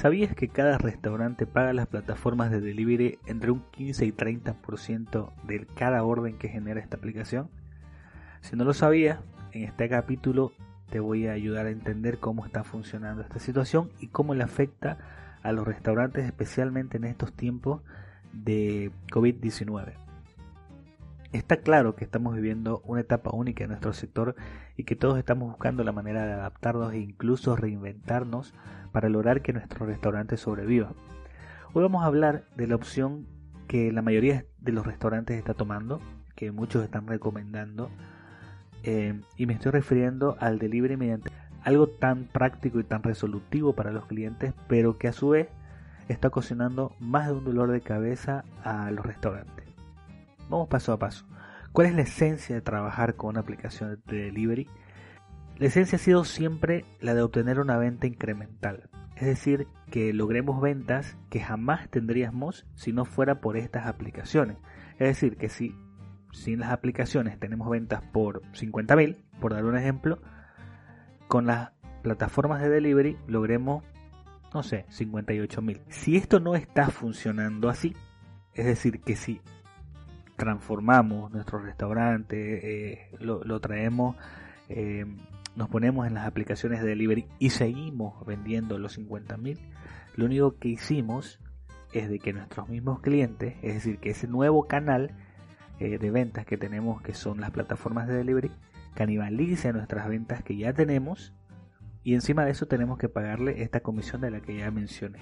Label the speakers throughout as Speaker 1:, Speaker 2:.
Speaker 1: ¿Sabías que cada restaurante paga las plataformas de delivery entre un 15 y 30% de cada orden que genera esta aplicación? Si no lo sabías, en este capítulo te voy a ayudar a entender cómo está funcionando esta situación y cómo le afecta a los restaurantes, especialmente en estos tiempos de COVID-19. Está claro que estamos viviendo una etapa única en nuestro sector y que todos estamos buscando la manera de adaptarnos e incluso reinventarnos para lograr que nuestro restaurante sobreviva. Hoy vamos a hablar de la opción que la mayoría de los restaurantes está tomando, que muchos están recomendando, eh, y me estoy refiriendo al delivery mediante algo tan práctico y tan resolutivo para los clientes, pero que a su vez está ocasionando más de un dolor de cabeza a los restaurantes. Vamos paso a paso. ¿Cuál es la esencia de trabajar con una aplicación de delivery? La esencia ha sido siempre la de obtener una venta incremental, es decir, que logremos ventas que jamás tendríamos si no fuera por estas aplicaciones. Es decir, que si sin las aplicaciones tenemos ventas por 50.000, por dar un ejemplo, con las plataformas de delivery logremos, no sé, 58.000. Si esto no está funcionando así, es decir, que si transformamos nuestro restaurante, eh, lo, traemos, eh, nos ponemos en las aplicaciones de delivery y seguimos vendiendo los 50.000, lo único que hicimos es de que nuestros mismos clientes, es decir, que ese nuevo canal eh, de ventas que tenemos, que son las plataformas de delivery, canibalice nuestras ventas que ya tenemos y encima de eso tenemos que pagarle esta comisión de la que ya mencioné.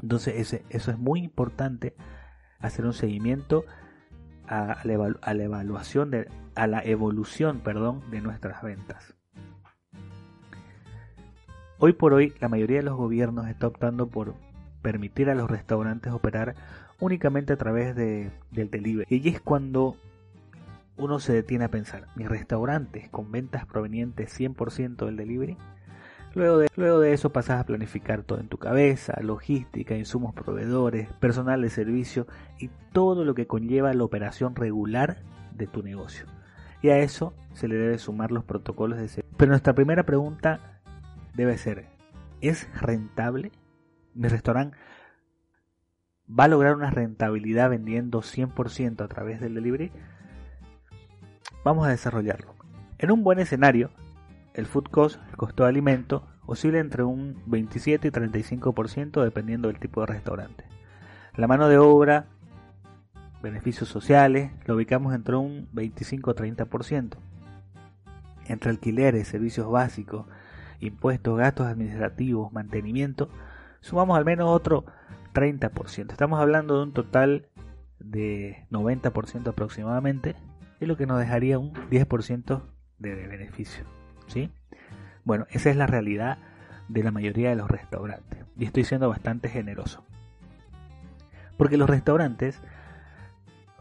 Speaker 1: Entonces eso es muy importante, hacer un seguimiento a, la, evaluación de, a la evolución perdón, de nuestras ventas. Hoy por hoy la mayoría de los gobiernos está optando por permitir a los restaurantes operar únicamente a través de, del delivery. Y es cuando uno se detiene a pensar, mis restaurantes con ventas provenientes 100% del delivery, luego de, eso pasas a planificar todo en tu cabeza, logística, insumos proveedores, personal de servicio y todo lo que conlleva la operación regular de tu negocio. Y a eso se le debe sumar los protocolos de servicio. Pero nuestra primera pregunta debe ser, ¿es rentable? ¿Mi restaurante va a lograr una rentabilidad vendiendo 100% a través del delivery? Vamos a desarrollarlo. En un buen escenario, el food cost, el costo de alimento, oscila entre un 27 y 35% dependiendo del tipo de restaurante. La mano de obra, beneficios sociales, lo ubicamos entre un 25 o 30%. Entre alquileres, servicios básicos, impuestos, gastos administrativos, mantenimiento, sumamos al menos otro 30%. Estamos hablando de un total de 90% aproximadamente es lo que nos dejaría un 10% de beneficio. ¿Sí? Bueno, esa es la realidad de la mayoría de los restaurantes. Y estoy siendo bastante generoso. Porque los restaurantes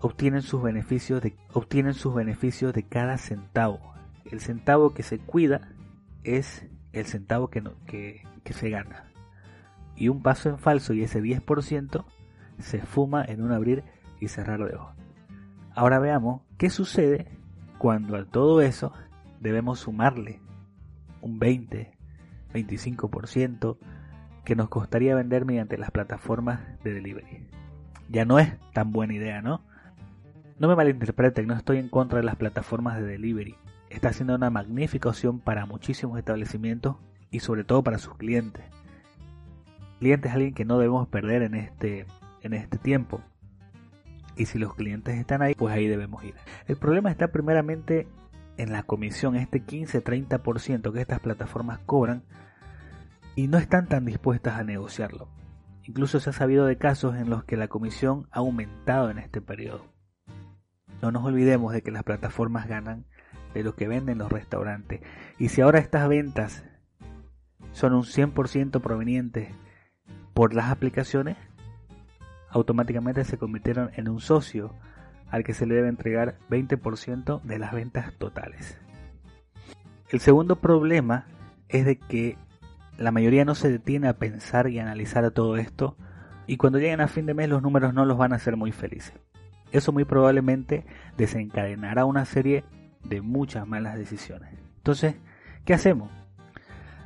Speaker 1: obtienen sus beneficios de, obtienen sus beneficios de cada centavo. El centavo que se cuida es el centavo que, que, se gana. Y un paso en falso y ese 10% se fuma en un abrir y cerrar de ojos. Ahora veamos qué sucede cuando a todo eso debemos sumarle un 20, 25% que nos costaría vender mediante las plataformas de delivery. Ya no es tan buena idea, ¿no? No me malinterpreten, no estoy en contra de las plataformas de delivery. Está siendo una magnífica opción para muchísimos establecimientos y sobre todo para sus clientes. Cliente es alguien que no debemos perder en este, en este tiempo. Y si los clientes están ahí, pues ahí debemos ir. El problema está primeramente en la comisión, este 15-30% que estas plataformas cobran y no están tan dispuestas a negociarlo. Incluso se ha sabido de casos en los que la comisión ha aumentado en este periodo. No nos olvidemos de que las plataformas ganan de lo que venden los restaurantes. Y si ahora estas ventas son un 100% provenientes por las aplicaciones, automáticamente se convirtieron en un socio al que se le debe entregar 20% de las ventas totales. El segundo problema es de que la mayoría no se detiene a pensar y analizar todo esto y cuando lleguen a fin de mes los números no los van a hacer muy felices. Eso muy probablemente desencadenará una serie de muchas malas decisiones. Entonces, ¿qué hacemos?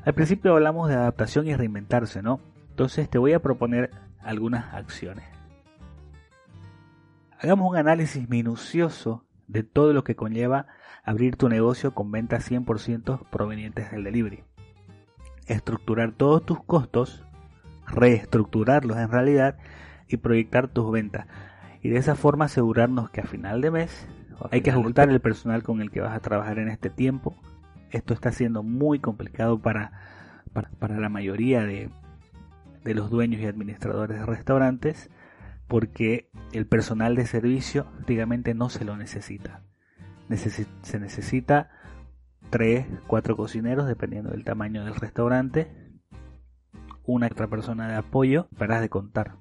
Speaker 1: Al principio hablamos de adaptación y reinventarse, ¿no? Entonces te voy a proponer algunas acciones. Hagamos un análisis minucioso de todo lo que conlleva abrir tu negocio con ventas 100% provenientes del delivery. Estructurar todos tus costos, reestructurarlos en realidad y proyectar tus ventas. Y de esa forma asegurarnos que a final de mes hay que ajustar el personal con el que vas a trabajar en este tiempo. Esto está siendo muy complicado para, para, la mayoría de, de los dueños y administradores de restaurantes porque el personal de servicio prácticamente no se lo necesita. se necesita 3, 4 cocineros dependiendo del tamaño del restaurante, una otra persona de apoyo, para de contar.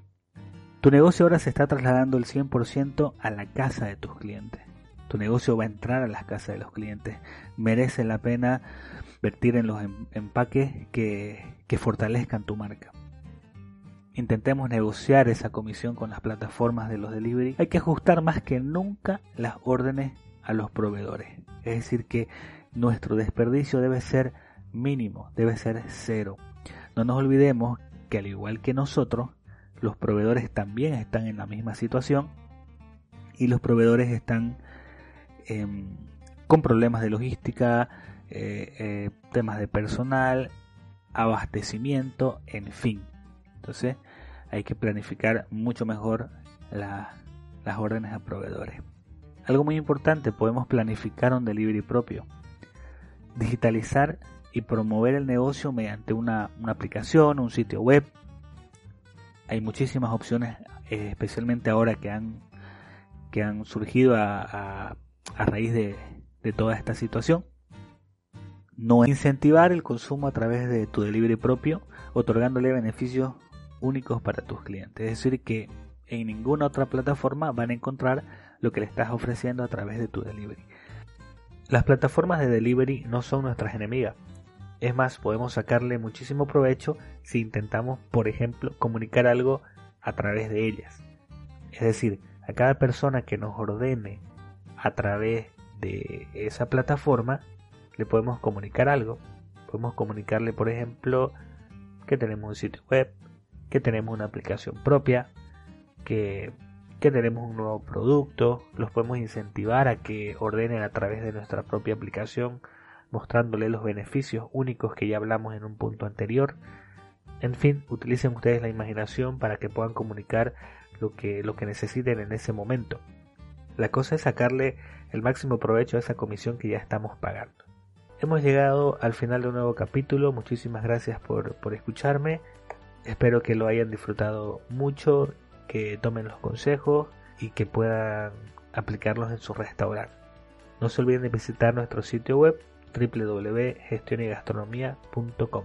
Speaker 1: Tu negocio ahora se está trasladando el 100% a la casa de tus clientes. Tu negocio va a entrar a las casas de los clientes. Merece la pena vertir en los em-, empaques que, que fortalezcan tu marca intentemos negociar esa comisión con las plataformas de los delivery, hay que ajustar más que nunca las órdenes a los proveedores. Es decir, que nuestro desperdicio debe ser mínimo, debe ser cero. No nos olvidemos que al igual que nosotros, los proveedores también están en la misma situación y los proveedores están em, con problemas de logística, eh, eh, temas de personal, abastecimiento, en fin. Entonces, hay que planificar mucho mejor las órdenes a proveedores. Algo muy importante, podemos planificar un delivery propio, digitalizar y promover el negocio mediante una, aplicación, un sitio web. Hay muchísimas opciones, eh, especialmente ahora que han, que han surgido a, raíz de, de toda esta situación. No incentivar el consumo a través de tu delivery propio, otorgándole beneficios únicos para tus clientes. Es decir, que en ninguna otra plataforma van a encontrar lo que le estás ofreciendo a través de tu delivery. Las plataformas de delivery no son nuestras enemigas. Es más, podemos sacarle muchísimo provecho si intentamos, por ejemplo, comunicar algo a través de ellas. Es decir, a cada persona que nos ordene a través de esa plataforma, le podemos comunicar algo. Podemos comunicarle, por ejemplo, que tenemos un sitio web, que tenemos una aplicación propia, que, tenemos un nuevo producto, los podemos incentivar a que ordenen a través de nuestra propia aplicación, mostrándole los beneficios únicos que ya hablamos en un punto anterior. En fin, utilicen ustedes la imaginación para que puedan comunicar lo que, lo que necesiten en ese momento. La cosa es sacarle el máximo provecho a esa comisión que ya estamos pagando. Hemos llegado al final de un nuevo capítulo. Muchísimas gracias por, por escucharme. Espero que lo hayan disfrutado mucho, que tomen los consejos y que puedan aplicarlos en su restaurante. No se olviden de visitar nuestro sitio web www.gestionygastronomia.com.